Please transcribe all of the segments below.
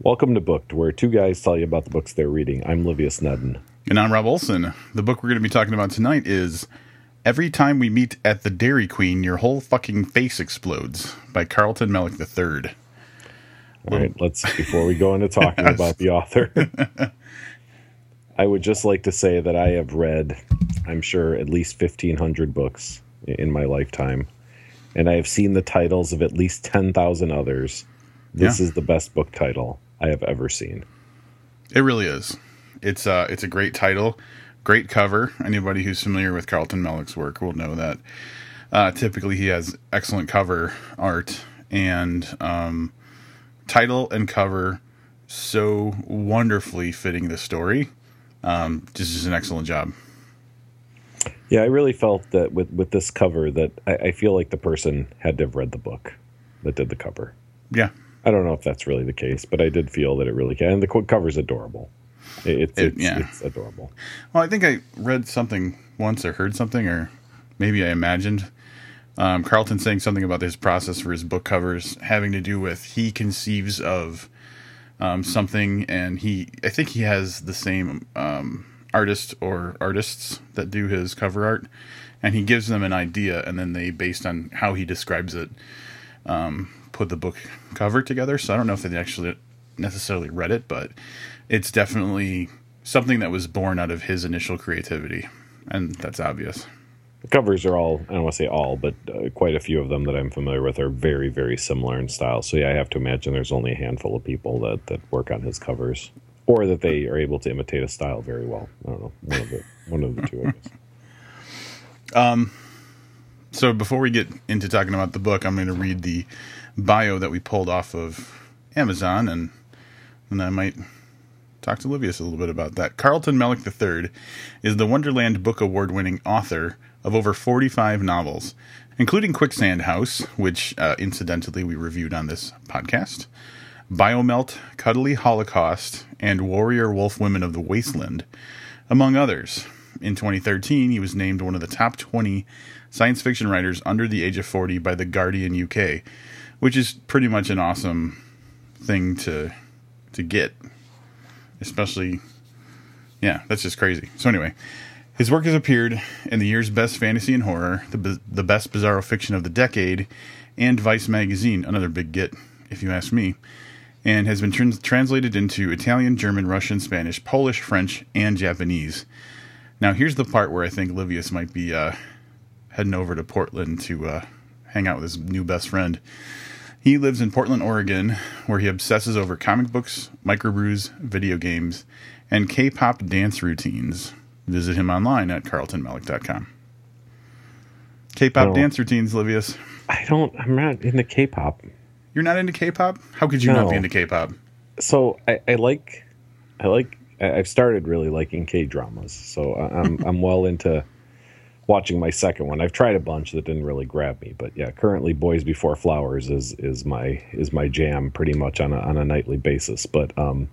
Welcome to Booked, where two guys tell you about the books they're reading. I'm Livius Nedden. And I'm Rob Olson. The book we're going to be talking about tonight is Every Time We Meet at the Dairy Queen, Your Whole Fucking Face Explodes by Carlton Mellick III. All right, let's, before we go into talking about the author, I would just like to say that I have read, I'm sure, at least 1,500 books in my lifetime. And I have seen the titles of at least 10,000 others. This Yeah. is the best book title I have ever seen. It really is. It's uh it's a great title, great cover. Anybody who's familiar with Carlton Mellick's work will know that. Uh, typically, he has excellent cover art and um, title and cover so wonderfully fitting the story. Um, just is an excellent job. Yeah, I really felt that with, with this cover that I, I feel like the person had to have read the book that did the cover. Yeah, I don't know if that's really the case, but I did feel that it really can. And the cover's adorable. It, it's, It- it's, yeah. it's adorable. Well, I think I read something once or heard something, or maybe I imagined um, Carlton saying something about his process for his book covers having to do with he conceives of um, something, and he I think he has the same um, artist or artists that do his cover art, and he gives them an idea, and then they, based on how he describes it, um, put the book cover together. So I don't know if they actually necessarily read it, but it's definitely something that was born out of his initial creativity, and that's obvious. The covers are all, I don't want to say all, but uh, quite a few of them that I'm familiar with are very, very similar in style. So, yeah, I have to imagine there's only a handful of people that, that work on his covers or that they are able to imitate a style very well. I don't know. One of the, one of the two, I guess. Um, so before we get into talking about the book, I'm going to read the bio that we pulled off of Amazon, and then I might talk to Livius a little bit about that. Carlton Mellick III is the Wonderland Book Award winning author of over 45 novels, including Quicksand House, which uh, incidentally we reviewed on this podcast, Biomelt, Cuddly Holocaust, and Warrior Wolf Women of the Wasteland, among others. In 2013, he was named one of the top 20 science fiction writers under the age of 40 by The Guardian UK, which is pretty much an awesome thing to to get. Especially yeah, that's just crazy. So anyway, his work has appeared in the year's best fantasy and horror, the the best bizarro fiction of the decade, and Vice magazine, another big get if you ask me, and has been trans- translated into Italian, German, Russian, Spanish, Polish, French, and Japanese. Now, here's the part where I think Livius might be uh, heading over to Portland to uh, hang out with his new best friend. He lives in Portland, Oregon, where he obsesses over comic books, microbrews, video games, and K pop dance routines. Visit him online at carltonmellick.com. K pop Oh. dance routines, Livius. I don't, I'm not into K pop. You're not into K pop? How could you not be into K pop? So, I, I like, I like, I've started really liking K dramas. So, I'm, I'm well into watching my second one. I've tried a bunch that didn't really grab me, but yeah, currently Boys Before Flowers is is my is my jam pretty much on a on a nightly basis. But um,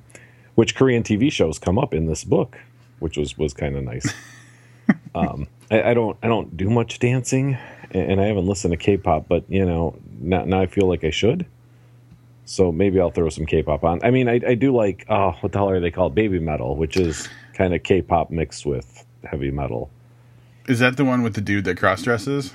which Korean TV shows come up in this book, which was was kind of nice. um, I, I don't I don't do much dancing, and, I haven't listened to K-pop, but you know now now I feel like I should. So maybe I'll throw some K-pop on. I mean, I, I do like oh, what the hell are they called? Babymetal, which is kind of K-pop mixed with heavy metal. Is that the one with the dude that cross dresses?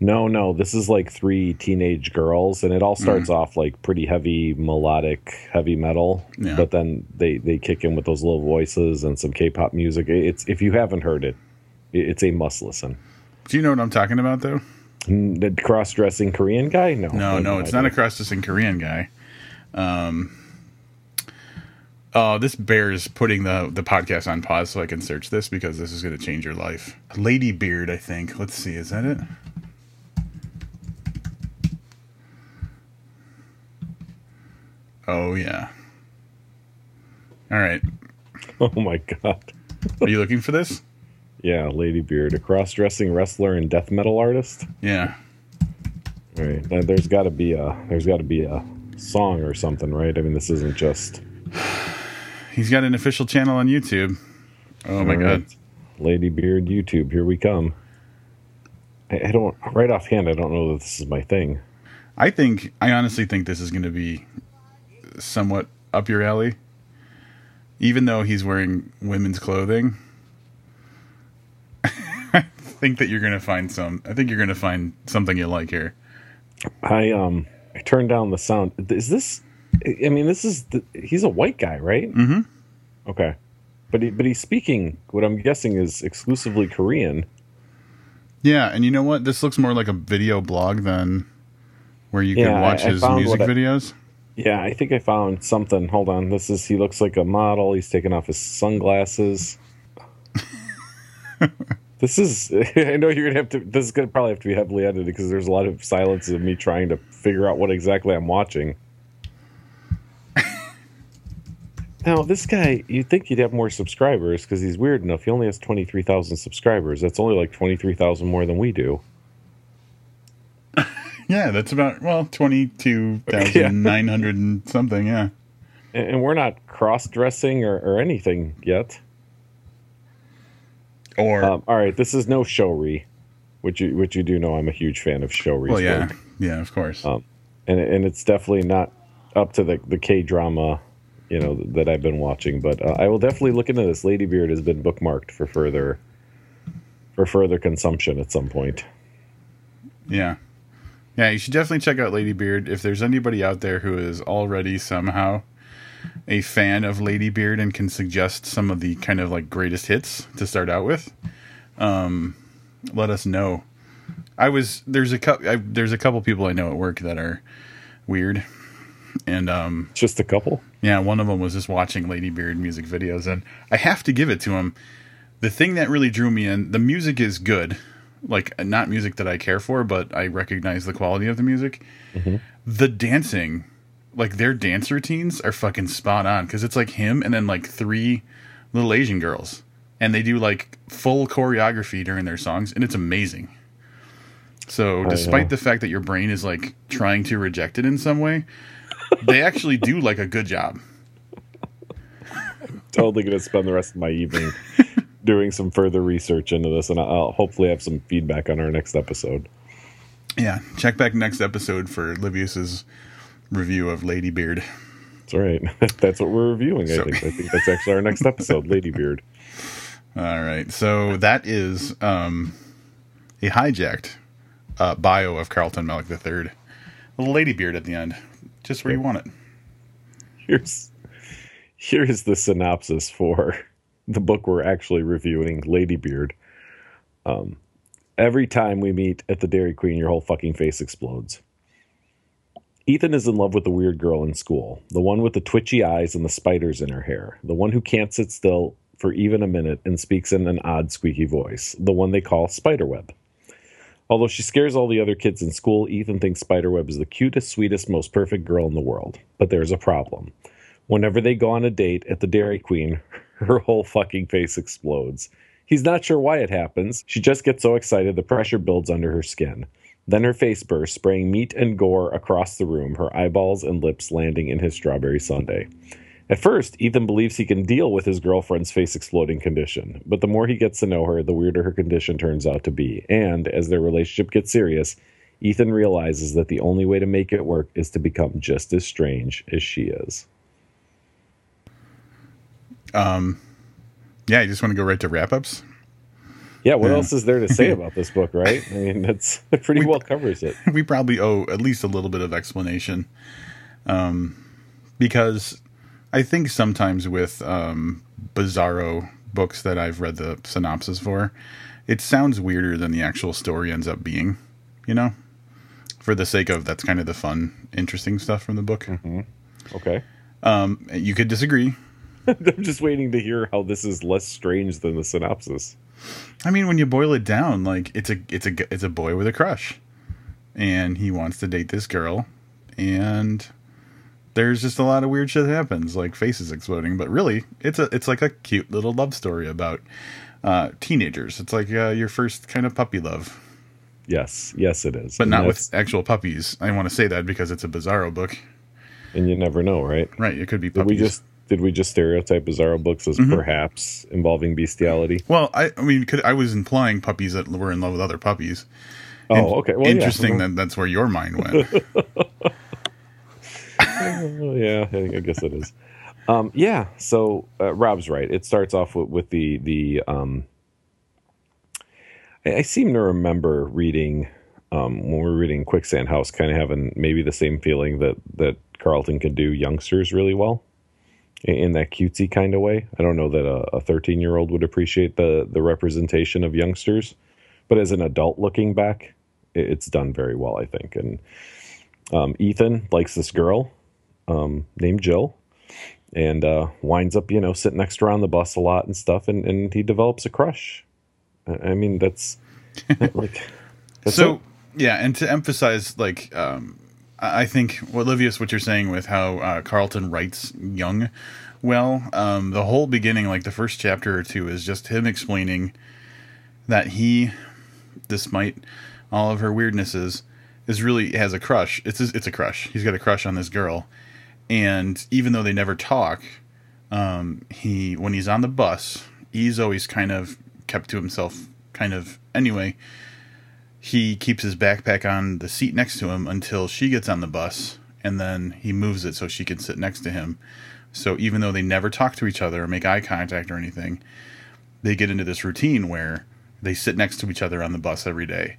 No, no, this is like three teenage girls, and it all starts off like pretty heavy melodic heavy metal, Yeah. but then they they kick in with those little voices and some K-pop music. It's if you haven't heard it, it- it's a must listen. Do you know what I'm talking about, though? Mm, The cross-dressing Korean guy? No, No, no, it's not a cross dressing Korean guy. Um, oh, this bears putting the the podcast on pause so I can search this because this is going to change your life. Lady Beard, I think. Let's see, is that it? Oh yeah. All right. Oh my god! Are you looking for this? Yeah, Lady Beard, a cross-dressing wrestler and death metal artist. Yeah. All right, there's got to be a there's got to be a song or something, right? I mean, this isn't just He's got an official channel on YouTube. Oh my All god. Lady Beard YouTube. Here we come. I, I don't right offhand. I don't know that this is my thing. I think I honestly think this is going to be somewhat up your alley. Even though he's wearing women's clothing, I think that you're gonna find some. I think you're gonna find something you like here. I um I turned down the sound. Is this? I mean, this is the, he's a white guy, right? Mm-hmm. Okay, but he, but he's speaking what I'm guessing is exclusively Korean. Yeah, and you know what? This looks more like a video blog than where you Yeah, can watch I- I his found music I- videos. Yeah, I think I found something. Hold on, this is he looks like a model. He's taking off his sunglasses. this is. I know you're gonna have to. This is gonna probably have to be heavily edited because there's a lot of silences of me trying to figure out what exactly I'm watching. Now, this guy, you'd think he'd have more subscribers because he's weird enough. He only has 23,000 subscribers. That's only like 23,000 more than we do. Yeah, that's about well twenty two thousand nine hundred and something. Yeah. And and we're not cross dressing or, or anything yet. Or Um, all right, this is no Showry, which you which you do know I'm a huge fan of Showry's well, yeah, work. yeah, of course. Um, and and it's definitely not up to the the K drama, you know, that I've been watching. But uh, I will definitely look into this. Lady Beard has been bookmarked for further for further consumption at some point. Yeah. Yeah, you should definitely check out Lady Beard. If there's anybody out there who is already somehow a fan of Lady Beard and can suggest some of the kind of like greatest hits to start out with, um, let us know. I was there's a couple there's a couple people I know at work that are weird, and um, Just a couple. yeah, one of them was just watching Lady Beard music videos, and I have to give it to him. The thing that really drew me in, the music is good, like not music that I care for, but I recognize the quality of the music. The dancing, like their dance routines, are fucking spot on because it's like him and then like three little Asian girls, and they do like full choreography during their songs, and it's amazing. So, despite the fact that your brain is like trying to reject it in some way, they actually do like a good job. I'm totally going to spend the rest of my evening doing some further research into this, and I'll hopefully have some feedback on our next episode. Yeah, check back next episode for Livius's review of Lady Beard. That's right. that's what we're reviewing. I So- think. I think that's actually our next episode, Lady Beard. All right, so that is um, a hijacked uh, bio of Carlton Mellick III. A little Lady Beard at the end, just where you want it. Here's here's the synopsis for the book we're actually reviewing, Lady Beard. Um, every time we meet at the Dairy Queen, your whole fucking face explodes. Ethan is in love with the weird girl in school, the one with the twitchy eyes and the spiders in her hair, the one who can't sit still for even a minute and speaks in an odd, squeaky voice, the one they call Spiderweb. Although she scares all the other kids in school, Ethan thinks Spiderweb is the cutest, sweetest, most perfect girl in the world. But there's a problem. Whenever they go on a date at the Dairy Queen, her whole fucking face explodes. He's not sure why it happens. She just gets so excited the pressure builds under her skin. Then her face bursts, spraying meat and gore across the room, her eyeballs and lips landing in his strawberry sundae. At first, Ethan believes he can deal with his girlfriend's face exploding condition, but the more he gets to know her, the weirder her condition turns out to be. And as their relationship gets serious, Ethan realizes that the only way to make it work is to become just as strange as she is. Um, yeah, you just want to go right to wrap ups. Yeah, what Yeah. else is there to say about this book, right? I mean, it's it pretty well covers it. we probably owe at least a little bit of explanation um, because i think sometimes with um, bizarro books that i've read the synopsis for it sounds weirder than the actual story ends up being you know? For the sake of that's kind of the fun interesting stuff from the book. Okay. um, you could disagree. I'm just waiting to hear how this is less strange than the synopsis. I mean, when you boil it down, like it's a it's a it's a boy with a crush, and he wants to date this girl, and there's just a lot of weird shit that happens, like faces exploding. But really, it's a it's like a cute little love story about uh, teenagers. It's like uh, your first kind of puppy love, Yes, yes, it is. but And not with actual puppies. I want to say that because it's a Bizarro book, And you never know, right? right? It could be Did we just did we just stereotype Bizarro books as Mm-hmm. perhaps involving bestiality? well, I I mean, could I was implying puppies that were in love with other puppies. Oh, okay. Well, yeah. Interesting that that's where your mind went. Yeah, I guess it is. Um, yeah, so uh, Rob's right. It starts off with, with the the. Um, I, I seem to remember reading um, when we were reading Quicksand House, kind of having maybe the same feeling that that Carlton can do youngsters really well in, in that cutesy kind of way. I don't know that a thirteen year old would appreciate the the representation of youngsters, but as an adult looking back, it, it's done very well, I think. And um, Ethan likes this girl um, named Jill and uh, winds up, you know, sitting next to her on the bus a lot and stuff, and, and he develops a crush. I mean, that's like that's so it. yeah, and to emphasize, like, um, I think what Livius, what you're saying with how uh, Carlton writes young, well, um, the whole beginning, like the first chapter or two, is just him explaining that he, despite all of her weirdnesses, is really has a crush. It's a, it's a crush. He's got a crush on this girl, and even though they never talk, um, he when he's on the bus, he's always kind of kept to himself, kind of anyway. He keeps his backpack on the seat next to him until she gets on the bus, and then he moves it so she can sit next to him. So even though they never talk to each other or make eye contact or anything, they get into this routine where they sit next to each other on the bus every day.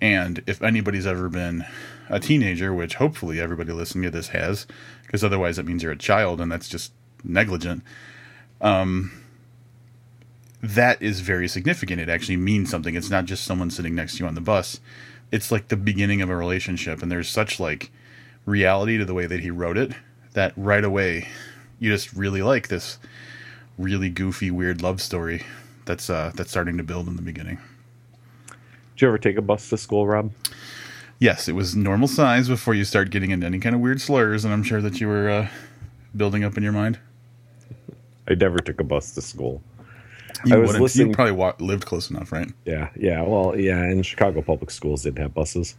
And if anybody's ever been a teenager, which hopefully everybody listening to this has, because otherwise it means you're a child and that's just negligent. Um, that is very significant. It actually means something. It's not just someone sitting next to you on the bus. It's like the beginning of a relationship, and there's such like reality to the way that he wrote it that right away you just really like this really goofy, weird love story that's uh, that's starting to build in the beginning. Did you ever take a bus to school, Rob? Yes, it was normal size before you start getting into any kind of weird slurs, and I'm sure that you were uh, building up in your mind. I never took a bus to school. You I was wouldn't. listening- You probably lived close enough, right? Yeah, yeah. Well, yeah. And Chicago public schools didn't have buses.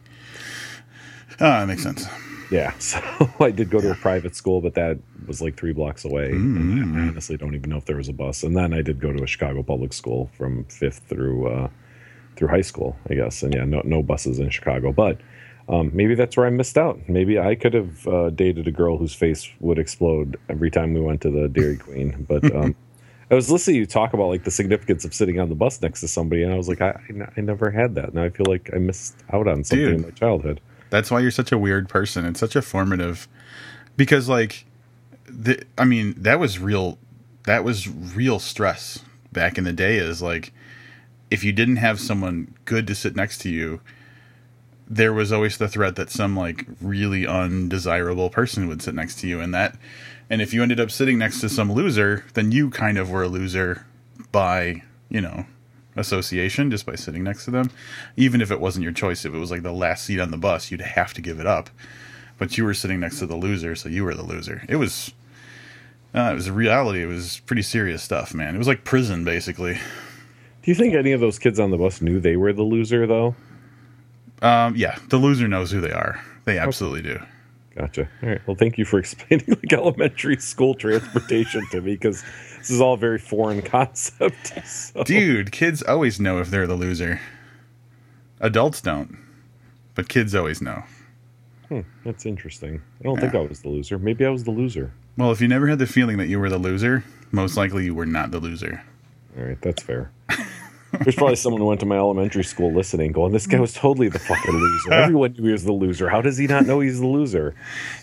Ah, that makes sense. Yeah, so I did go to a private school, but that was like three blocks away. And I honestly don't even know if there was a bus. And then I did go to a Chicago public school from fifth through uh, through high school, I guess. And yeah, no no buses in Chicago, but. Um, maybe that's where I missed out. Maybe I could have uh, dated a girl whose face would explode every time we went to the Dairy Queen. But um, I was listening to you talk about like the significance of sitting on the bus next to somebody, and I was like, I, I n- I never had that. Now I feel like I missed out on something Dude. in my childhood. That's why you're such a weird person. It's such a formative, because like, the, I mean, that was real. That was real stress back in the day. Is like, if you didn't have someone good to sit next to you, there was always the threat that some like really undesirable person would sit next to you, and that, and if you ended up sitting next to some loser, then you kind of were a loser by you know association just by sitting next to them. Even if it wasn't your choice, if it was like the last seat on the bus, you'd have to give it up. But you were sitting next to the loser, so you were the loser. It was, uh, it was a reality. It was pretty serious stuff, man. It was like prison, basically. Do you think any of those kids on the bus knew they were the loser, though? Um, yeah, the loser knows who they are. They absolutely do. Gotcha. All right. Well, thank you for explaining like elementary school transportation to me because this is all very foreign concept. So. Dude, kids always know if they're the loser. Adults don't, but kids always know. Hmm, that's interesting. I don't think I was the loser. Maybe I was the loser. Well, if you never had the feeling that you were the loser, most likely you were not the loser. All right, that's fair. There's probably someone who went to my elementary school listening, going, "This guy was totally the fucking loser. Everyone knew he was the loser. How does he not know he's the loser?"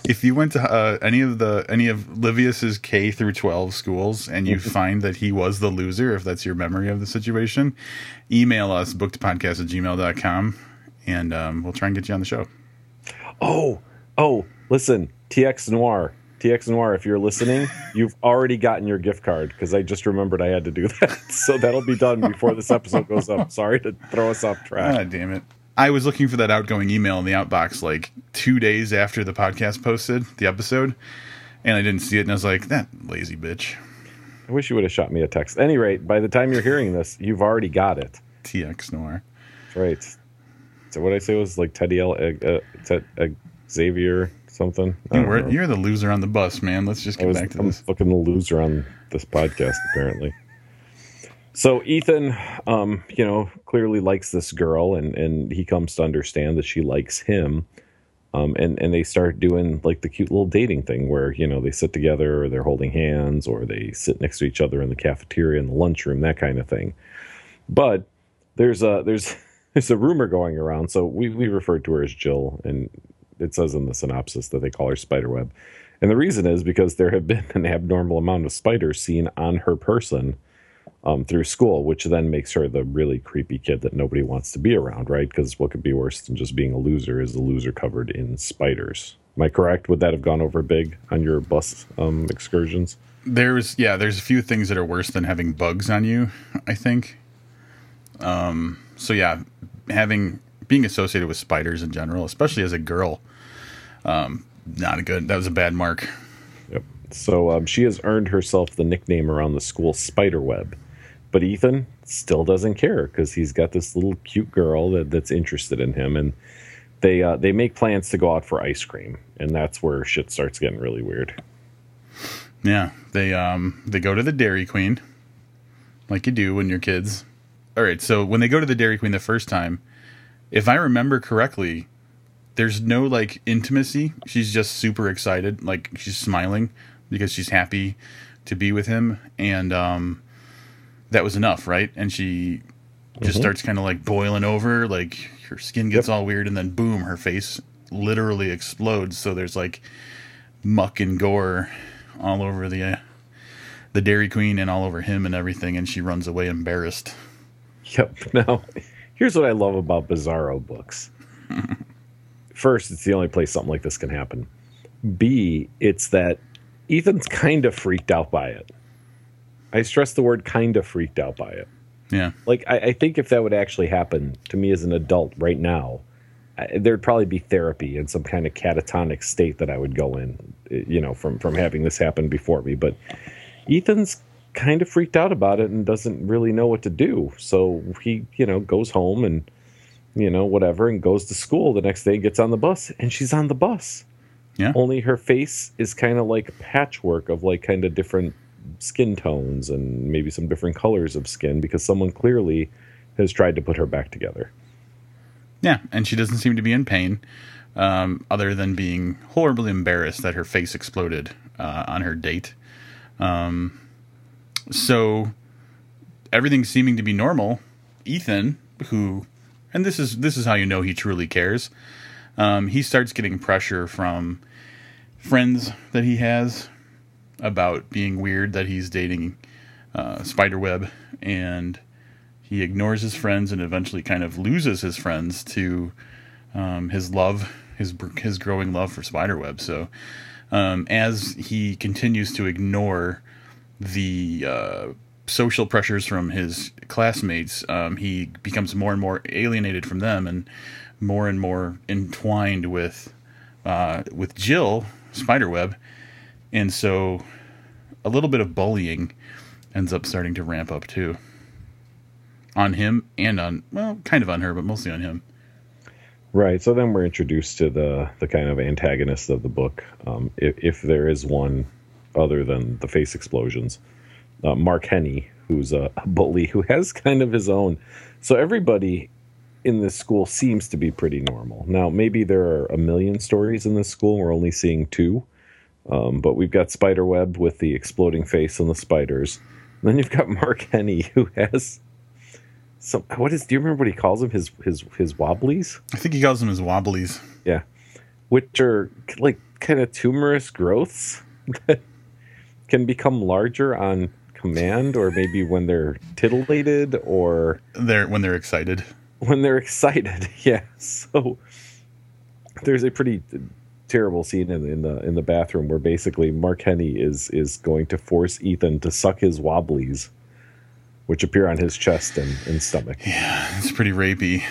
if you went to uh, any of the any of Livius's K through 12 schools and you find that he was the loser, if that's your memory of the situation, email us bookedpodcast at gmail.com and um, we'll try and get you on the show. Oh, oh, listen, TX Noir. TX Noir, if you're listening, you've already gotten your gift card because I just remembered I had to do that. So that'll be done before this episode goes up. Sorry to throw us off track. Ah, damn it. I was looking for that outgoing email in the outbox like two days after the podcast posted the episode, and I didn't see it, and I was like, that lazy bitch. I wish you would have shot me a text. At any rate, by the time you're hearing this, you've already got it. TX Noir. That's right. So what I say was like Teddy L. Uh, uh, uh, Xavier something. You were, you're the loser on the bus, man. Let's just get was back to I'm this. fucking the loser on this podcast apparently. So Ethan, um, you know, clearly likes this girl, and and he comes to understand that she likes him. Um, and and they start doing like the cute little dating thing where you know they sit together or they're holding hands or they sit next to each other in the cafeteria in the lunchroom that kind of thing. But there's a there's there's a rumor going around. So we we referred to her as Jill, and it says in the synopsis that they call her Spiderweb. And the reason is because there have been an abnormal amount of spiders seen on her person um, through school, which then makes her the really creepy kid that nobody wants to be around, right? Because what could be worse than just being a loser is a loser covered in spiders. Am I correct? Would that have gone over big on your bus um, excursions? There's yeah, there's a few things that are worse than having bugs on you. I think. Um. So yeah, having being associated with spiders in general, especially as a girl, um, not a good. That was a bad mark. Yep. So um, she has earned herself the nickname around the school Spiderweb. But Ethan still doesn't care because he's got this little cute girl that, that's interested in him, and they uh, they make plans to go out for ice cream, and that's where shit starts getting really weird. Yeah, they um they go to the Dairy Queen, like you do when you're kids. All right, so when they go to the Dairy Queen the first time, if I remember correctly, there's no like intimacy. She's just super excited, like she's smiling because she's happy to be with him, and um, that was enough, right? And she just Mhm. starts kind of like boiling over, like her skin gets Yep. all weird, and then boom, her face literally explodes. So there's like muck and gore all over the uh, the Dairy Queen and all over him and everything, and she runs away embarrassed. Yep. Now, here's what I love about Bizarro books. First, it's the only place something like this can happen. B, it's that Ethan's kind of freaked out by it. I stress the word kind of freaked out by it. Yeah, Like, I, I think if that would actually happen to me as an adult right now, I, there'd probably be therapy and some kind of catatonic state that I would go in, eh, you know, from from having this happen before me. But Ethan's kind of freaked out about it and doesn't really know what to do. So he, you know, goes home and you know whatever and goes to school the next day. Gets on the bus and she's on the bus. Yeah. Only her face is kind of like patchwork of like kind of different skin tones and maybe some different colors of skin because someone clearly has tried to put her back together. yeah, and she doesn't seem to be in pain, um, other than being horribly embarrassed that her face exploded uh, on her date. Um, so everything's seeming to be normal. Ethan, who, and this is this is how you know he truly cares. Um, he starts getting pressure from friends that he has about being weird that he's dating uh, Spiderweb, and he ignores his friends and eventually kind of loses his friends to um, his love, his his growing love for Spiderweb. So um, as he continues to ignore the uh, social pressures from his classmates, um, he becomes more and more alienated from them and more and more entwined with uh, with Jill Spiderweb, and so a little bit of bullying ends up starting to ramp up too on him and on well, kind of on her, but mostly on him. Right. So then we're introduced to the the kind of antagonist of the book, um, if, if there is one other than the face explosions. Uh, Mark Henney, who's a, bully who has kind of his own. So everybody in this school seems to be pretty normal. Now, maybe there are a million stories in this school. We're only seeing two. Um, but we've got Spiderweb with the exploding face and the spiders. And then you've got Mark Henney, who has some. What is? Do you remember what he calls them? His his his wobblies. I think he calls them his wobblies. Yeah, which are like kind of tumorous growths that can become larger on command, or maybe when they're titillated, or They're when they're excited. when they're excited. Yeah. So there's a pretty terrible scene in, in the in the bathroom where basically Mark Henny is is going to force Ethan to suck his wobblies, which appear on his chest and, and stomach. Yeah, it's pretty rapey,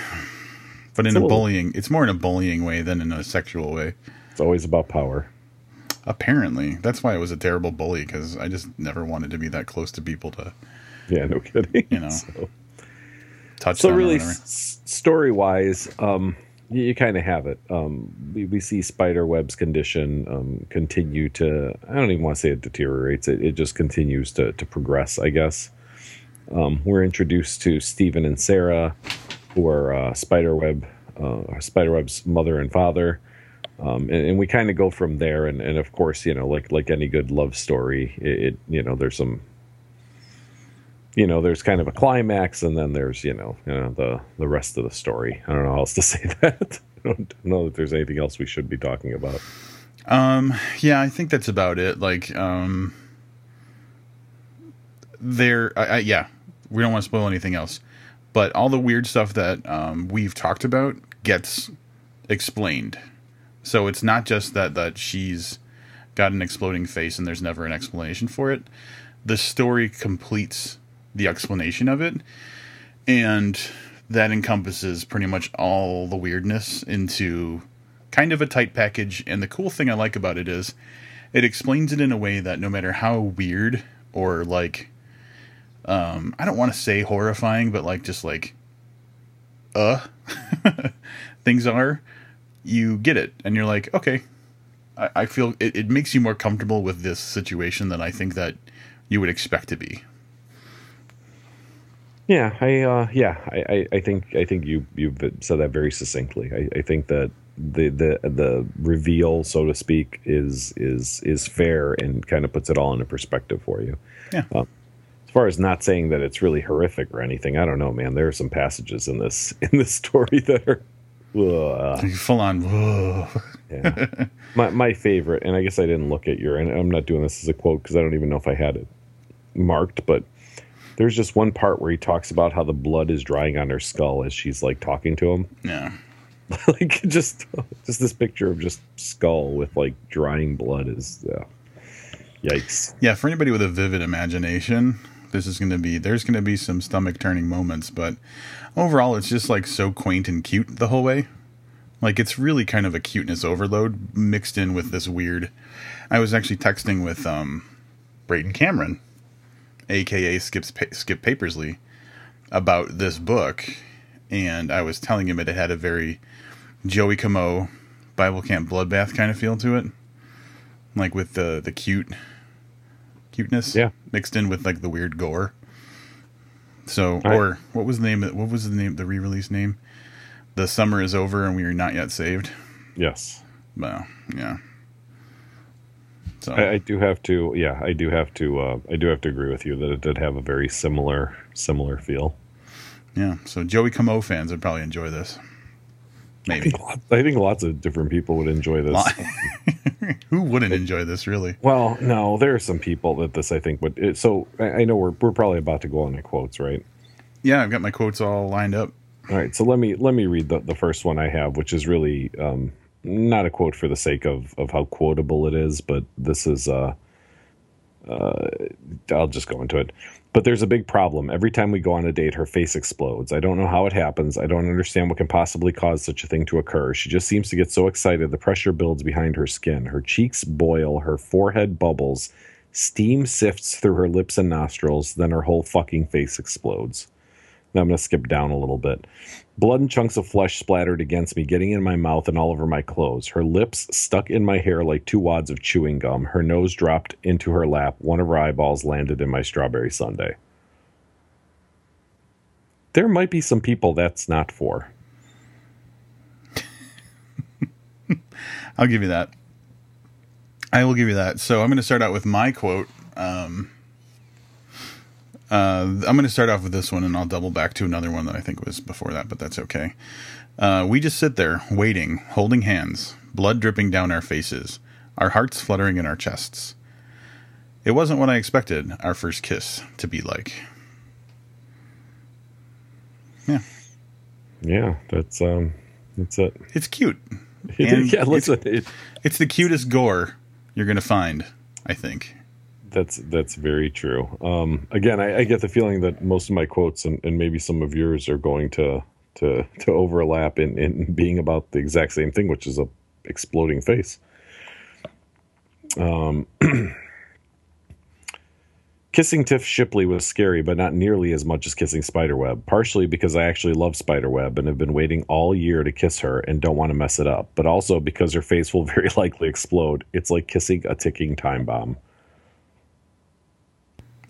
but in a a bullying. It's more in a bullying way than in a sexual way. It's always about power. Apparently, that's why I was a terrible bully because I just never wanted to be that close to people to Yeah, no kidding. You know. So. touch. so really s- story wise um you, you kind of have it um we, we see spiderweb's condition um continue to i don't even want to say it deteriorates it, it just continues to, to progress i guess um we're introduced to stephen and sarah who are uh, spiderweb uh spiderweb's mother and father Um, and, and we kind of go from there, and, and of course, you know, like like any good love story, it, it you know there's some you know, there's kind of a climax, and then there's you know, you know the the rest of the story. I don't know how else to say that. I don't know that there's anything else we should be talking about. Um, yeah, I think that's about it. Like, um, there, I, I, yeah, we don't want to spoil anything else, but all the weird stuff that um, we've talked about gets explained. So it's not just that that she's got an exploding face and there's never an explanation for it. The story completes the explanation of it, and that encompasses pretty much all the weirdness into kind of a tight package. And the cool thing I like about it is it explains it in a way that no matter how weird or like, um, I don't want to say horrifying, but like just like, uh, things are, you get it. And you're like, okay, I, I feel it, it makes you more comfortable with this situation than I think that you would expect to be. Yeah, I uh, yeah, I, I, think I think you you've said that very succinctly. I, I think that the the the reveal, so to speak, is is is fair and kind of puts it all into perspective for you. Yeah. Um, as far as not saying that it's really horrific or anything, I don't know, man. There are some passages in this in this story that are uh, full on. yeah. My my favorite, and I guess I didn't look at your, and I'm not doing this as a quote because I don't even know if I had it marked, but there's just one part where he talks about how the blood is drying on her skull as she's like talking to him. Yeah. like just just this picture of just skull with like drying blood is uh, yikes. Yeah, for anybody with a vivid imagination, this is going to be there's going to be some stomach turning moments, but overall it's just like so quaint and cute the whole way. Like it's really kind of a cuteness overload mixed in with this weird. I was actually texting with um Brayden Cameron aka Skip Skip Papersley, about this book, and I was telling him it had a very Joey Camo Bible Camp Bloodbath kind of feel to it, like with the the cute cuteness, yeah, mixed in with like the weird gore. So, or what was the name? What was the name? The re-release name? The summer is over and we are not yet saved. Yes. Well, yeah. So I, I, do have to, yeah, I do have to, uh, I do have to agree with you that it did have a very similar, similar feel. Yeah. So Joey Camo fans would probably enjoy this. Maybe. I think, lots, I think lots of different people would enjoy this. Who wouldn't enjoy this, really? Well, no, there are some people that this I think would. It, so I, know we're we're probably about to go on the quotes, right? Yeah, I've got my quotes all lined up. All right, so let me let me read the, the first one I have, which is really um, not a quote for the sake of of how quotable it is, but this is uh, uh, I'll just go into it. But there's a big problem. Every time we go on a date, her face explodes. I don't know how it happens. I don't understand what can possibly cause such a thing to occur. She just seems to get so excited, the pressure builds behind her skin. Her cheeks boil, her forehead bubbles, steam sifts through her lips and nostrils, then her whole fucking face explodes. I'm going to skip down a little bit. Blood and chunks of flesh splattered against me, getting in my mouth and all over my clothes. Her lips stuck in my hair like two wads of chewing gum. Her nose dropped into her lap. One of her eyeballs landed in my strawberry sundae. There might be some people that's not for. I'll give you that. I will give you that. So I'm going to start out with my quote. Um, uh, I'm going to start off with this one, and I'll double back to another one that I think was before that, but that's okay. Uh, we just sit there, waiting, holding hands, blood dripping down our faces, our hearts fluttering in our chests. It wasn't what I expected our first kiss to be like. Yeah. Yeah, that's um, that's it. It's cute. yeah, listen, it's, it, it's the cutest gore you're going to find, I think that's that's very true. Um, again, I, I, get the feeling that most of my quotes and, and, maybe some of yours are going to to to overlap in, in being about the exact same thing, which is a exploding face. Um, kissing Tiff Shipley was scary, but not nearly as much as kissing Spiderweb. Partially because I actually love Spiderweb and have been waiting all year to kiss her and don't want to mess it up, but also because her face will very likely explode. It's like kissing a ticking time bomb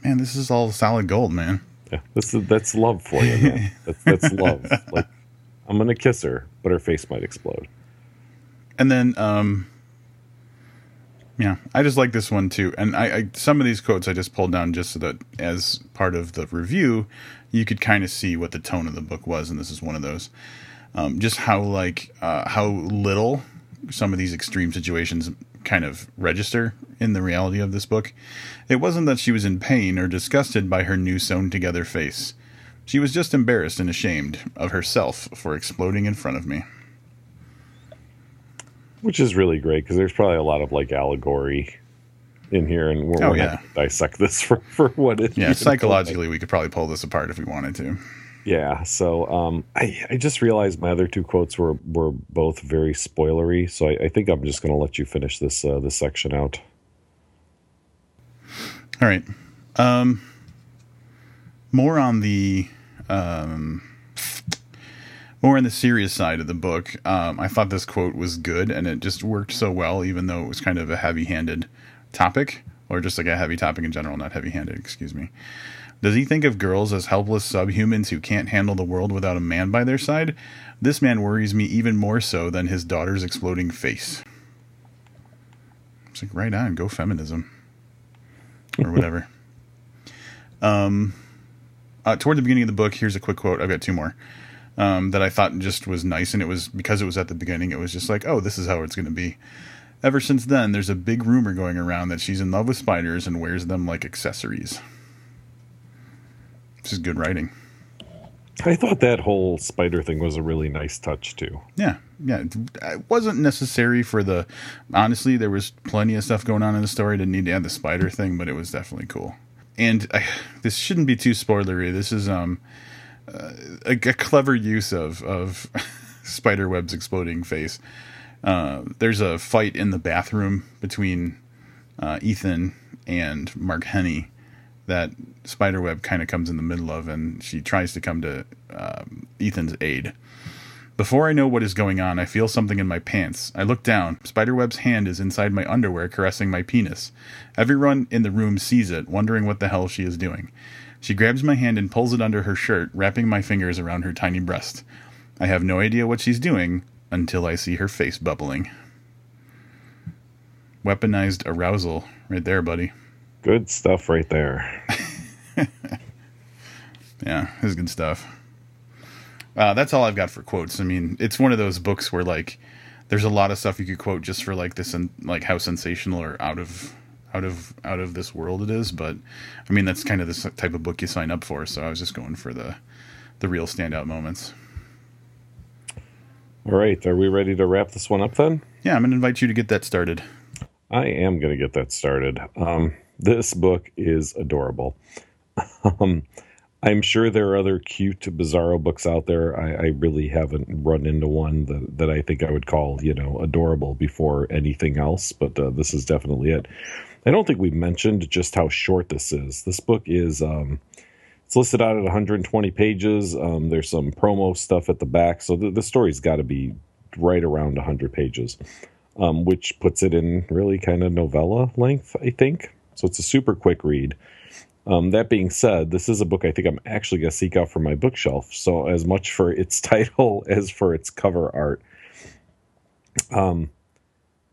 man, this is all solid gold, man. Yeah, this is that's love for you, man. that's, that's love. Like, I'm gonna kiss her, but her face might explode. and then um, yeah, I just like this one too. And I, I some of these quotes I just pulled down just so that as part of the review, you could kind of see what the tone of the book was, and this is one of those. Um, just how like uh, how little some of these extreme situations kind of register in the reality of this book. It wasn't that she was in pain or disgusted by her new sewn together face. She was just embarrassed and ashamed of herself for exploding in front of me. Which is really great because there's probably a lot of like allegory in here, and we're, Oh, we're yeah. gonna dissect this for, for what it Yeah, psychologically, we could probably pull this apart if we wanted to. Yeah, so um, I I just realized my other two quotes were were both very spoilery, so I, I think I'm just going to let you finish this uh, this section out. All right. Um, more on the um, more on the serious side of the book. Um, I thought this quote was good, and it just worked so well, even though it was kind of a heavy-handed topic, or just like a heavy topic in general, not heavy-handed. Excuse me. Does he think of girls as helpless subhumans who can't handle the world without a man by their side? This man worries me even more so than his daughter's exploding face. It's like, right on, go feminism. Or whatever. um, uh, toward the beginning of the book, here's a quick quote. I've got two more um, that I thought just was nice, and it was because it was at the beginning. It was just like, oh, this is how it's going to be. Ever since then, there's a big rumor going around that she's in love with spiders and wears them like accessories. This is good writing. I thought that whole spider thing was a really nice touch too. Yeah, yeah. It it wasn't necessary for the. Honestly, there was plenty of stuff going on in the story. Didn't need to add the spider thing, but it was definitely cool. And I, this shouldn't be too spoilery. This is um uh, a, a clever use of of spider web's exploding face. Uh, there's a fight in the bathroom between uh, Ethan and Mark Henny that Spiderweb kind of comes in the middle of, and she tries to come to um, Ethan's aid. Before I know what is going on, I feel something in my pants. I look down. Spiderweb's hand is inside my underwear, caressing my penis. Everyone in the room sees it, wondering what the hell she is doing. She grabs my hand and pulls it under her shirt, wrapping my fingers around her tiny breast. I have no idea what she's doing until I see her face bubbling. Weaponized arousal, right there, buddy. Good stuff right there. Yeah, is good stuff. Uh, that's all I've got for quotes. I mean, it's one of those books where like there's a lot of stuff you could quote just for like this and like how sensational or out of out of out of this world it is. But I mean, that's kind of the type of book you sign up for. So I was just going for the the real standout moments. All right, are we ready to wrap this one up then? Yeah, I'm gonna invite you to get that started. I am going to get that started. Um, this book is adorable. Um, I'm sure there are other cute Bizarro books out there. I, I really haven't run into one that, that I think I would call, you know, adorable before anything else, but uh, this is definitely it. I don't think we mentioned just how short this is. This book is um, it's listed out at 120 pages. Um, there's some promo stuff at the back, so the, the story's got to be right around 100 pages um, which puts it in really kind of novella length, I think. So it's a super quick read. Um, that being said, this is a book I think I'm actually going to seek out for my bookshelf. So, as much for its title as for its cover art, um,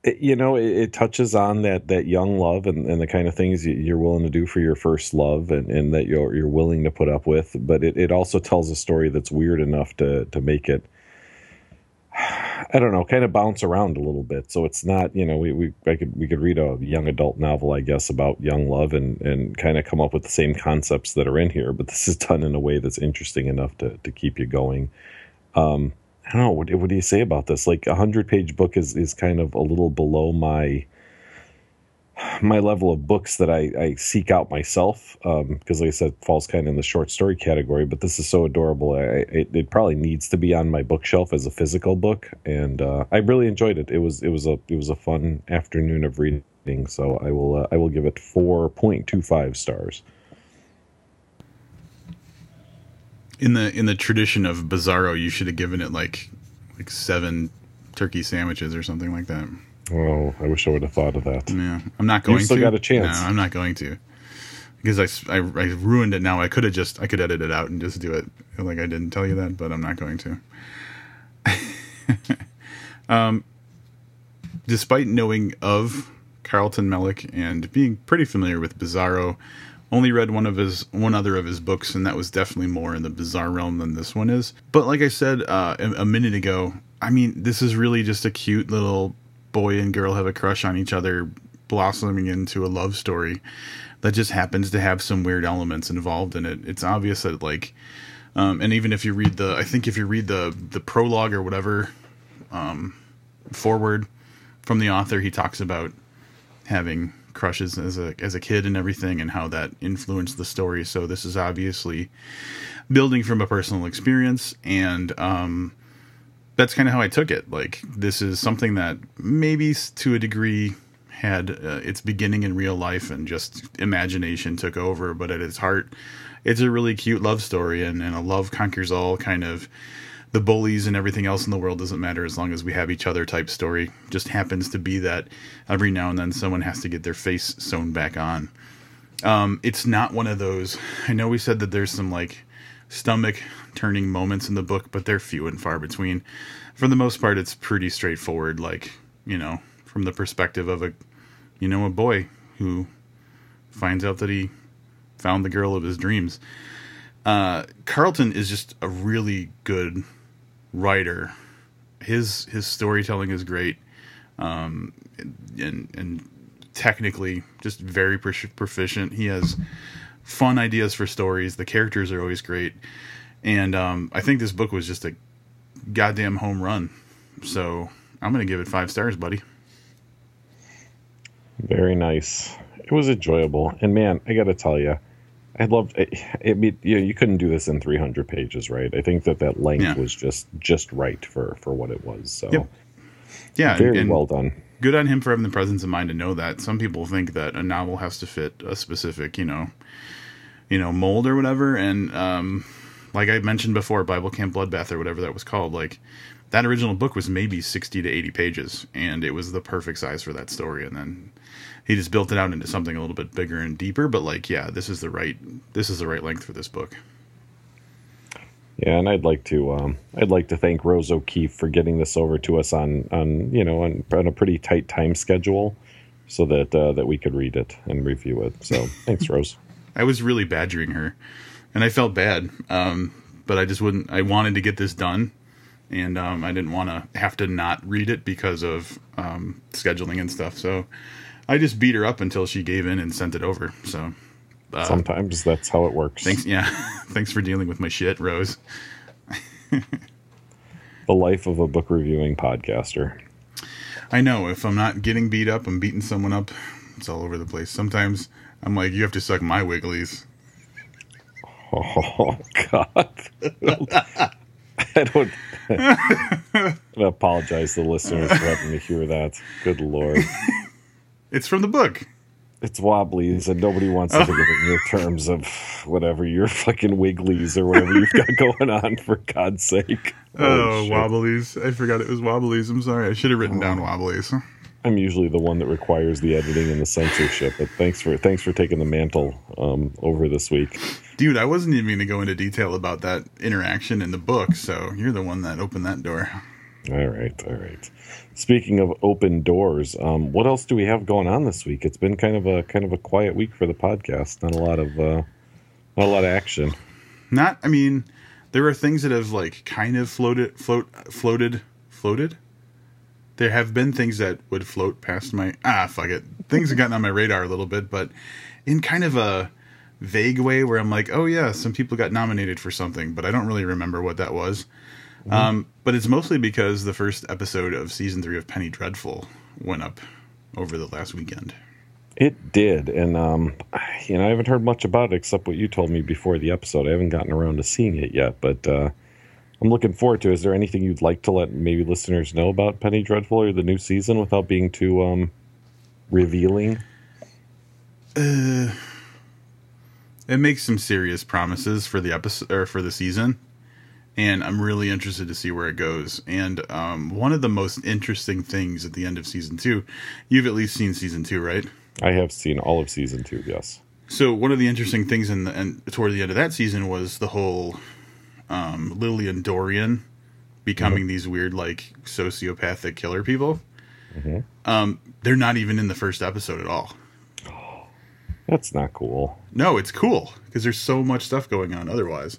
it, you know, it, it touches on that that young love and, and the kind of things you- you're willing to do for your first love, and, and that you're you're willing to put up with. But it, it also tells a story that's weird enough to to make it I don't know, kind of bounce around a little bit. So it's not, you know, we, we I could we could read a young adult novel, I guess, about young love and and kind of come up with the same concepts that are in here, but this is done in a way that's interesting enough to to keep you going. Um, I don't know. What, what do you say about this? Like a hundred page book is is kind of a little below my my level of books that I, I seek out myself because, like I said, falls kind of in the short story category. But this is so adorable. I, it, it probably needs to be on my bookshelf as a physical book, and uh, I really enjoyed it. It was it was a it was a fun afternoon of reading. So I will uh, I will give it four point two five stars. In the in the tradition of Bizarro, you should have given it like like seven turkey sandwiches or something like that. Oh, I wish I would have thought of that. Yeah, I'm not going to still to. got a chance. No, I'm not going to. Because I, I- I ruined it now. I could have just, I could edit it out and just do it like I didn't tell you that, but I'm not going to. um, despite knowing of Carlton Mellick and being pretty familiar with Bizarro, only read one of his one other of his books, and that was definitely more in the bizarre realm than this one is. But like I said uh, a, a minute ago, I mean, this is really just a cute little boy and girl have a crush on each other, blossoming into a love story that just happens to have some weird elements involved in it. It's obvious that like, um, and even if you read the, I think if you read the the prologue or whatever, um, forward from the author, he talks about having crushes as a as a kid and everything, and how that influenced the story. So this is obviously building from a personal experience, and um, that's kind of how I took it. Like this is something that maybe to a degree had uh, its beginning in real life and just imagination took over, but at its heart, it's a really cute love story and, and a love conquers all kind of the bullies and everything else in the world doesn't matter as long as we have each other type story. Just happens to be that every now and then someone has to get their face sewn back on. Um, it's not one of those. I know we said that there's some like stomach turning moments in the book, but they're few and far between. For the most part, it's pretty straightforward. Like you know, from the perspective of a, you know, a boy who finds out that he found the girl of his dreams. Uh, Carlton is just a really good writer. His his storytelling is great, um, and and technically just very proficient. He has fun ideas for stories. The characters are always great, and um, I think this book was just a goddamn home run. So I'm gonna give it five stars, buddy. Very nice. It was enjoyable, and man, I got to tell you, I loved. it. I mean, you, know, you couldn't do this in 300 pages, right? I think that that length yeah. was just just right for for what it was. So, yep. yeah, very and well done. Good on him for having the presence of mind to know that. Some people think that a novel has to fit a specific, you know, you know, mold or whatever. And um, like I mentioned before, Bible Camp Bloodbath or whatever that was called, like that original book was maybe 60 to 80 pages, and it was the perfect size for that story. And then he just built it out into something a little bit bigger and deeper. But like, yeah, this is the right this is the right length for this book. Yeah, and I'd like to um, I'd like to thank Rose O'Keefe for getting this over to us on on you know on, on a pretty tight time schedule, so that uh, that we could read it and review it. So thanks, Rose. I was really badgering her, and I felt bad, um, but I just wouldn't. I wanted to get this done, and um, I didn't want to have to not read it because of um, scheduling and stuff. So I just beat her up until she gave in and sent it over. So uh, sometimes that's how it works. Thanks, yeah. thanks for dealing with my shit, Rose. the life of a book reviewing podcaster. I know. If I'm not getting beat up, I'm beating someone up. It's all over the place. Sometimes I'm like, you have to suck my wigglies. Oh God! I don't. I apologize to the listeners for having to hear that. Good lord. It's from the book. It's wobblies, and nobody wants to think of it in your terms of whatever your fucking wigglies or whatever you've got going on. For God's sake! Oh, oh wobblies! I forgot it was wobblies. I'm sorry. I should have written down wobblies. I'm usually the one that requires the editing and the censorship, but thanks for thanks for taking the mantle um, over this week, dude. I wasn't even going to go into detail about that interaction in the book, so you're the one that opened that door. All right, all right. Speaking of open doors, um, what else do we have going on this week? It's been kind of a kind of a quiet week for the podcast. Not a lot of uh, not a lot of action. Not, I mean, there are things that have like kind of floated, float, floated, floated. There have been things that would float past my ah fuck it. Things have gotten on my radar a little bit, but in kind of a vague way where I'm like, oh yeah, some people got nominated for something, but I don't really remember what that was. Mm-hmm. Um, but it's mostly because the first episode of season three of Penny Dreadful went up over the last weekend. It did, and um, you know I haven't heard much about it except what you told me before the episode. I haven't gotten around to seeing it yet, but uh, I'm looking forward to. It. Is there anything you'd like to let maybe listeners know about Penny Dreadful or the new season without being too um, revealing? Uh, it makes some serious promises for the episode or for the season and I'm really interested to see where it goes. And um, one of the most interesting things at the end of season two, you've at least seen season two, right? I have seen all of season two. Yes. So one of the interesting things in the and toward the end of that season was the whole um, Lily and Dorian becoming mm-hmm. these weird like sociopathic killer people. Um, they're not even in the first episode at all. That's not cool. No, it's cool because there's so much stuff going on otherwise.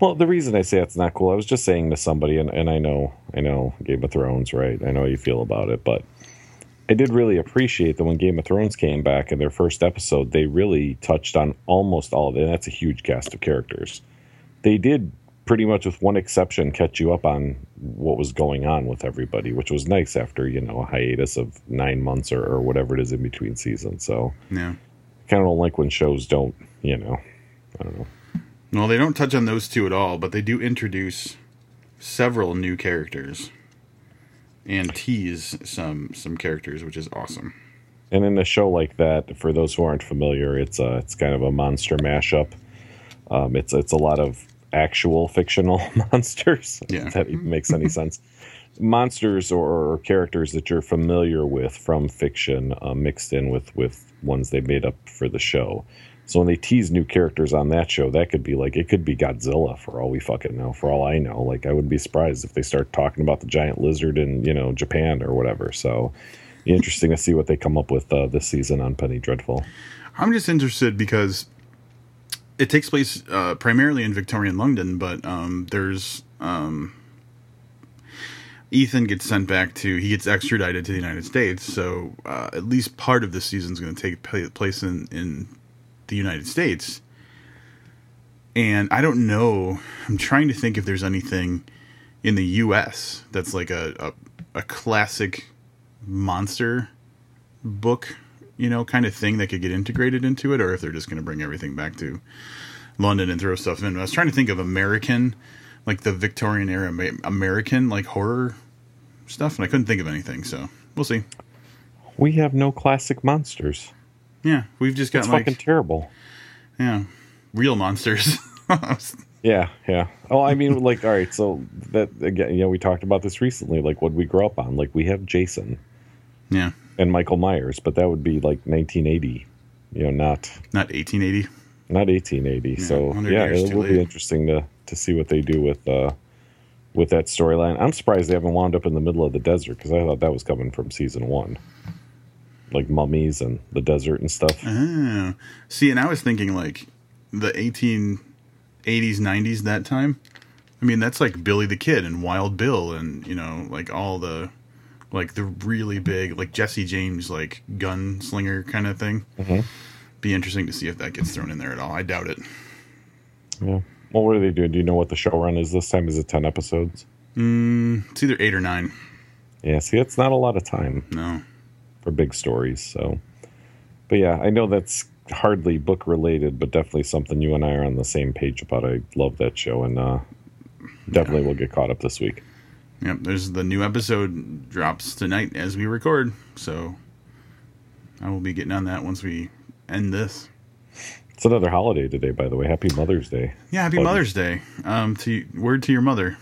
Well, the reason I say it's not cool, I was just saying to somebody, and, and I know, I know Game of Thrones, right? I know how you feel about it, but I did really appreciate that when Game of Thrones came back in their first episode, they really touched on almost all of it. And that's a huge cast of characters. They did pretty much, with one exception, catch you up on what was going on with everybody, which was nice after you know a hiatus of nine months or, or whatever it is in between seasons. So Yeah. kind of don't like when shows don't, you know, I don't know. No, they don't touch on those two at all, but they do introduce several new characters and tease some some characters, which is awesome. And in a show like that, for those who aren't familiar, it's a it's kind of a monster mashup. Um, it's it's a lot of actual fictional monsters. Yeah. if that even makes any sense. Monsters or, or characters that you're familiar with from fiction, uh, mixed in with with ones they made up for the show. So when they tease new characters on that show, that could be like it could be Godzilla for all we fucking know. For all I know, like I wouldn't be surprised if they start talking about the giant lizard in you know Japan or whatever. So interesting to see what they come up with uh, this season on Penny Dreadful. I'm just interested because it takes place uh, primarily in Victorian London, but um, there's um, Ethan gets sent back to he gets extradited to the United States, so uh, at least part of the season is going to take place in in the United States. And I don't know. I'm trying to think if there's anything in the U.S. that's like a a, a classic monster book, you know, kind of thing that could get integrated into it, or if they're just going to bring everything back to London and throw stuff in. I was trying to think of American, like the Victorian era American like horror stuff, and I couldn't think of anything. So we'll see. We have no classic monsters. Yeah, we've just got It's like fucking terrible. yeah, real monsters. Yeah, yeah. Oh, I mean, like, all right. So that again, you know, we talked about this recently. Like, what we grew up on. Like, we have Jason yeah, and Michael Myers, but that would be like 1980. You know, not not 1880. not 1880. so yeah, it will be interesting to to see what they do with uh with that storyline. I'm surprised they haven't wound up in the middle of the desert because I thought that was coming from season one, like mummies and the desert and stuff. Oh, see, and I was thinking like the 1880s, 90s that time. I mean, that's like Billy the Kid and Wild Bill, and you know, like all the like the really big, like Jesse James, like gunslinger kind of thing. Mhm. Be interesting to see if that gets thrown in there at all. I doubt it. Yeah. Well, what are they doing? Do you know what the show run is this time? Is it 10 episodes? Mm, it's either eight or nine. Yeah. See, it's not a lot of time. No. for big stories. So, but yeah, I know that's hardly book related, but definitely something you and I are on the same page about. I love that show, and uh, definitely will get caught up this week. Yep. There's the new episode drops tonight as we record, so I will be getting on that once we end this. It's another holiday today, by the way. Happy Mother's Day. Yeah, happy Well, Mother's Day. Um, to word to your mother.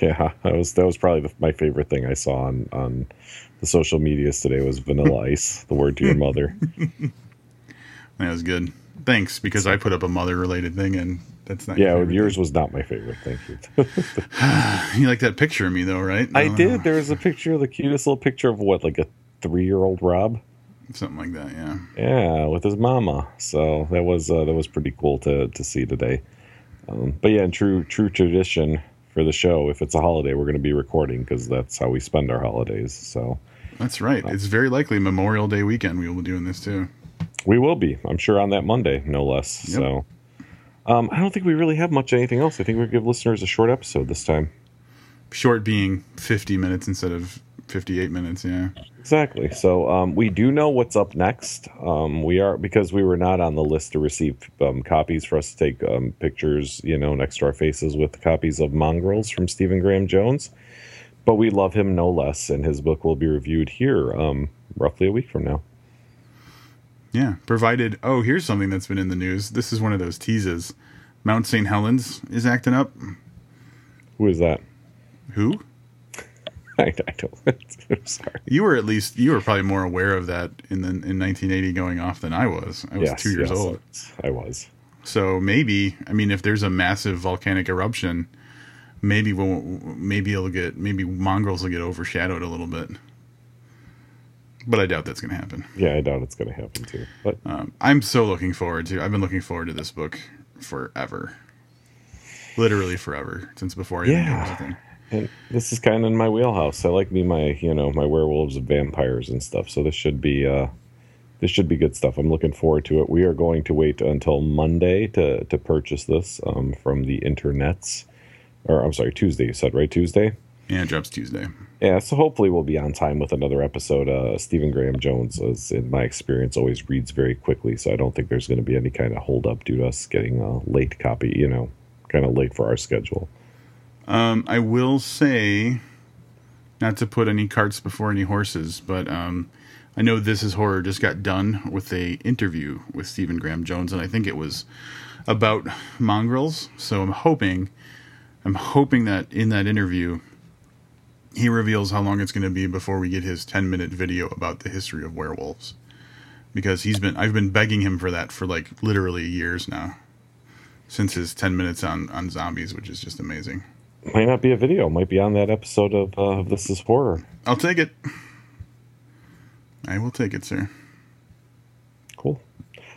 Yeah, that was that was probably the, my favorite thing I saw on on the social medias today was Vanilla Ice. The word to your mother. That was good. Thanks, because I put up a mother related thing, and that's not. Yeah, your yours was not my favorite. Thank you. You like that picture of me though, right? I No, did. There was a picture, of the cutest little picture of what, like a three year old Rob. something like that. Yeah. Yeah, with his mama. So that was uh, that was pretty cool to to see today. Um, but yeah, in true true tradition for the show, if it's a holiday, we're going to be recording because that's how we spend our holidays. So That's right. It's very likely Memorial Day weekend we will be doing this too. we will be, I'm sure, on that Monday, no less. Yep. So um, I don't think we really have much anything else. I think we'll give listeners a short episode this time. Short being 50 minutes instead of 58 minutes. Yeah. Exactly. So um, we do know what's up next. Um, we are because we were not on the list to receive um, copies for us to take um, pictures, you know, next to our faces with copies of Mongrels from Stephen Graham Jones. But we love him no less, and his book will be reviewed here um, roughly a week from now. Yeah. Provided. Oh, here's something that's been in the news. This is one of those teases. Mount St. Helens is acting up. Who is that? Who? I, I don't. I'm sorry. You were at least you were probably more aware of that in the in 1980 going off than I was. I was Yes, two years yes, old. I was. So maybe I mean if there's a massive volcanic eruption, maybe we'll maybe it'll get maybe Mongrels will get overshadowed a little bit. But I doubt that's going to happen. Yeah, I doubt it's going to happen too. But Um, I'm so looking forward to. I've been looking forward to this book forever, literally forever since before I even knew it was a Yeah. thing. and this is kind of in my wheelhouse. I like me my you know my werewolves and vampires and stuff. So this should be uh, this should be good stuff. I'm looking forward to it. We are going to wait until Monday to to purchase this um, from the internets, or I'm sorry, Tuesday. You said right Tuesday. Yeah, it drops Tuesday. Yeah, so hopefully we'll be on time with another episode. Uh, Stephen Graham Jones, is, in my experience, always reads very quickly, so I don't think there's going to be any kind of hold up due to us getting a late copy. You know, kind of late for our schedule. Um, I will say, not to put any carts before any horses, but um, I know This Is Horror just got done with a interview with Stephen Graham Jones, and I think it was about Mongrels. So I'm hoping, I'm hoping that in that interview, he reveals how long it's going to be before we get his 10 minute video about the history of werewolves, because he's been I've been begging him for that for like literally years now, since his 10 minutes on on zombies, which is just amazing. Might not be a video. Might be on that episode of uh, This Is Horror. I'll take it. I will take it, sir. Cool.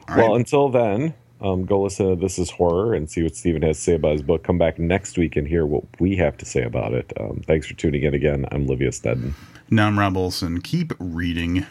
All well, right. until then, um, go listen to This Is Horror and see what Stephen has to say about his book. Come back next week and hear what we have to say about it. Um, thanks for tuning in again. I'm Livia Stedden. Now I'm Rob Olson. Keep reading.